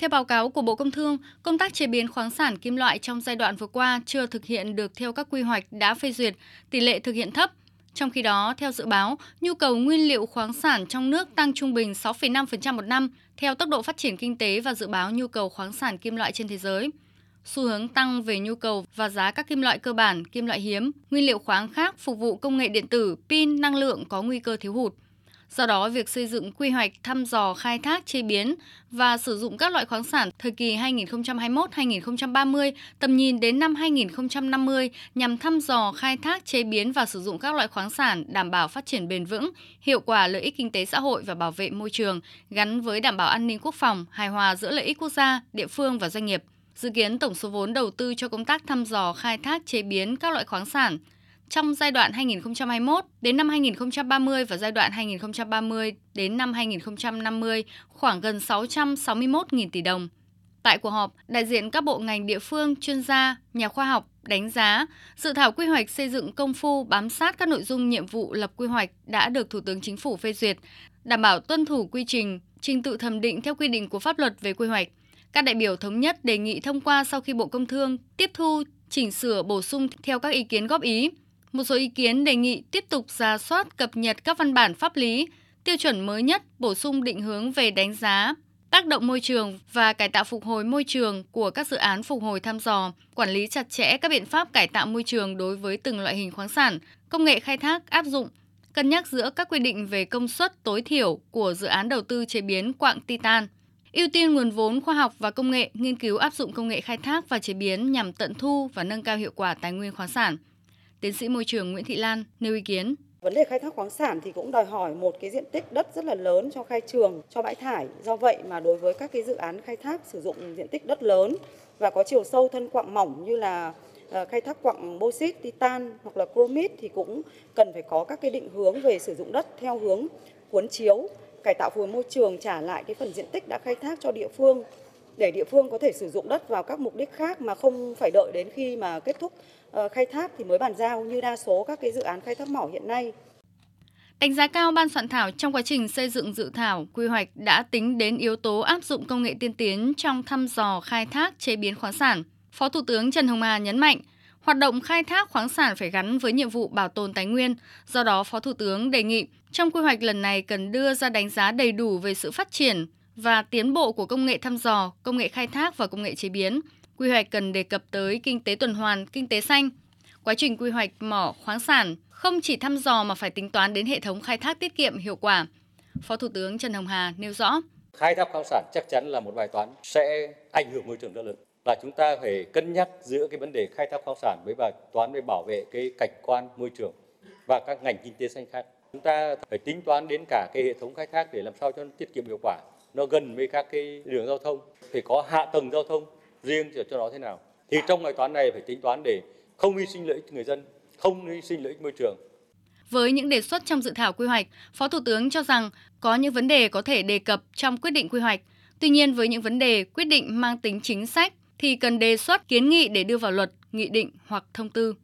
Theo báo cáo của Bộ Công Thương, công tác chế biến khoáng sản kim loại trong giai đoạn vừa qua chưa thực hiện được theo các quy hoạch đã phê duyệt, tỷ lệ thực hiện thấp. Trong khi đó, theo dự báo, nhu cầu nguyên liệu khoáng sản trong nước tăng trung bình 6,5% một năm theo tốc độ phát triển kinh tế và dự báo nhu cầu khoáng sản kim loại trên thế giới. Xu hướng tăng về nhu cầu và giá các kim loại cơ bản, kim loại hiếm, nguyên liệu khoáng khác phục vụ công nghệ điện tử, pin, năng lượng có nguy cơ thiếu hụt. Do đó, việc xây dựng quy hoạch thăm dò, khai thác, chế biến và sử dụng các loại khoáng sản thời kỳ 2021-2030, tầm nhìn đến năm 2050 nhằm thăm dò, khai thác, chế biến và sử dụng các loại khoáng sản đảm bảo phát triển bền vững, hiệu quả lợi ích kinh tế xã hội và bảo vệ môi trường, gắn với đảm bảo an ninh quốc phòng, hài hòa giữa lợi ích quốc gia, địa phương và doanh nghiệp. Dự kiến tổng số vốn đầu tư cho công tác thăm dò, khai thác, chế biến các loại khoáng sản trong giai đoạn 2021 đến năm 2030 và giai đoạn 2030 đến năm 2050 khoảng gần 661.000 tỷ đồng. Tại cuộc họp, đại diện các bộ ngành địa phương, chuyên gia, nhà khoa học đánh giá dự thảo quy hoạch xây dựng công phu bám sát các nội dung nhiệm vụ lập quy hoạch đã được Thủ tướng Chính phủ phê duyệt, đảm bảo tuân thủ quy trình, trình tự thẩm định theo quy định của pháp luật về quy hoạch. Các đại biểu thống nhất đề nghị thông qua sau khi Bộ Công Thương tiếp thu, chỉnh sửa bổ sung theo các ý kiến góp ý. Một số ý kiến đề nghị tiếp tục ra soát cập nhật các văn bản pháp lý, tiêu chuẩn mới nhất bổ sung định hướng về đánh giá tác động môi trường và cải tạo phục hồi môi trường của các dự án phục hồi thăm dò, quản lý chặt chẽ các biện pháp cải tạo môi trường đối với từng loại hình khoáng sản, công nghệ khai thác áp dụng, cân nhắc giữa các quy định về công suất tối thiểu của dự án đầu tư chế biến quặng titan, ưu tiên nguồn vốn khoa học và công nghệ nghiên cứu áp dụng công nghệ khai thác và chế biến nhằm tận thu và nâng cao hiệu quả tài nguyên khoáng sản. Tiến sĩ môi trường Nguyễn Thị Lan nêu ý kiến. Vấn đề khai thác khoáng sản thì cũng đòi hỏi một cái diện tích đất rất là lớn cho khai trường, cho bãi thải. Do vậy mà đối với các cái dự án khai thác sử dụng diện tích đất lớn và có chiều sâu thân quặng mỏng như là ờ, khai thác quặng bauxit, titan hoặc là chromit thì cũng cần phải có các cái định hướng về sử dụng đất theo hướng cuốn chiếu, cải tạo phù môi trường trả lại cái phần diện tích đã khai thác cho địa phương để địa phương có thể sử dụng đất vào các mục đích khác mà không phải đợi đến khi mà kết thúc ờ, khai thác thì mới bàn giao như đa số các cái dự án khai thác mỏ hiện nay. Đánh giá cao ban soạn thảo trong quá trình xây dựng dự thảo quy hoạch đã tính đến yếu tố áp dụng công nghệ tiên tiến trong thăm dò khai thác chế biến khoáng sản. Phó Thủ tướng Trần Hồng Hà nhấn mạnh, hoạt động khai thác khoáng sản phải gắn với nhiệm vụ bảo tồn tài nguyên. Do đó, Phó Thủ tướng đề nghị trong quy hoạch lần này cần đưa ra đánh giá đầy đủ về sự phát triển, và tiến bộ của công nghệ thăm dò, công nghệ khai thác và công nghệ chế biến. Quy hoạch cần đề cập tới kinh tế tuần hoàn, kinh tế xanh. Quá trình quy hoạch mỏ khoáng sản không chỉ thăm dò mà phải tính toán đến hệ thống khai thác tiết kiệm hiệu quả. Phó Thủ tướng Trần Hồng Hà nêu rõ. Khai thác khoáng sản chắc chắn là một bài toán sẽ ảnh hưởng môi trường rất lớn. Là chúng ta phải cân nhắc giữa cái vấn đề khai thác khoáng sản với bài toán về bảo vệ cái cảnh quan môi trường và các ngành kinh tế xanh khác. Chúng ta phải tính toán đến cả cái hệ thống khai thác để làm sao cho nó tiết kiệm hiệu quả nó gần với các cái đường giao thông phải có hạ tầng giao thông riêng cho nó thế nào thì trong bài toán này phải tính toán để không hy sinh lợi ích người dân không hy sinh lợi ích môi trường với những đề xuất trong dự thảo quy hoạch, Phó Thủ tướng cho rằng có những vấn đề có thể đề cập trong quyết định quy hoạch. Tuy nhiên với những vấn đề quyết định mang tính chính sách thì cần đề xuất kiến nghị để đưa vào luật, nghị định hoặc thông tư.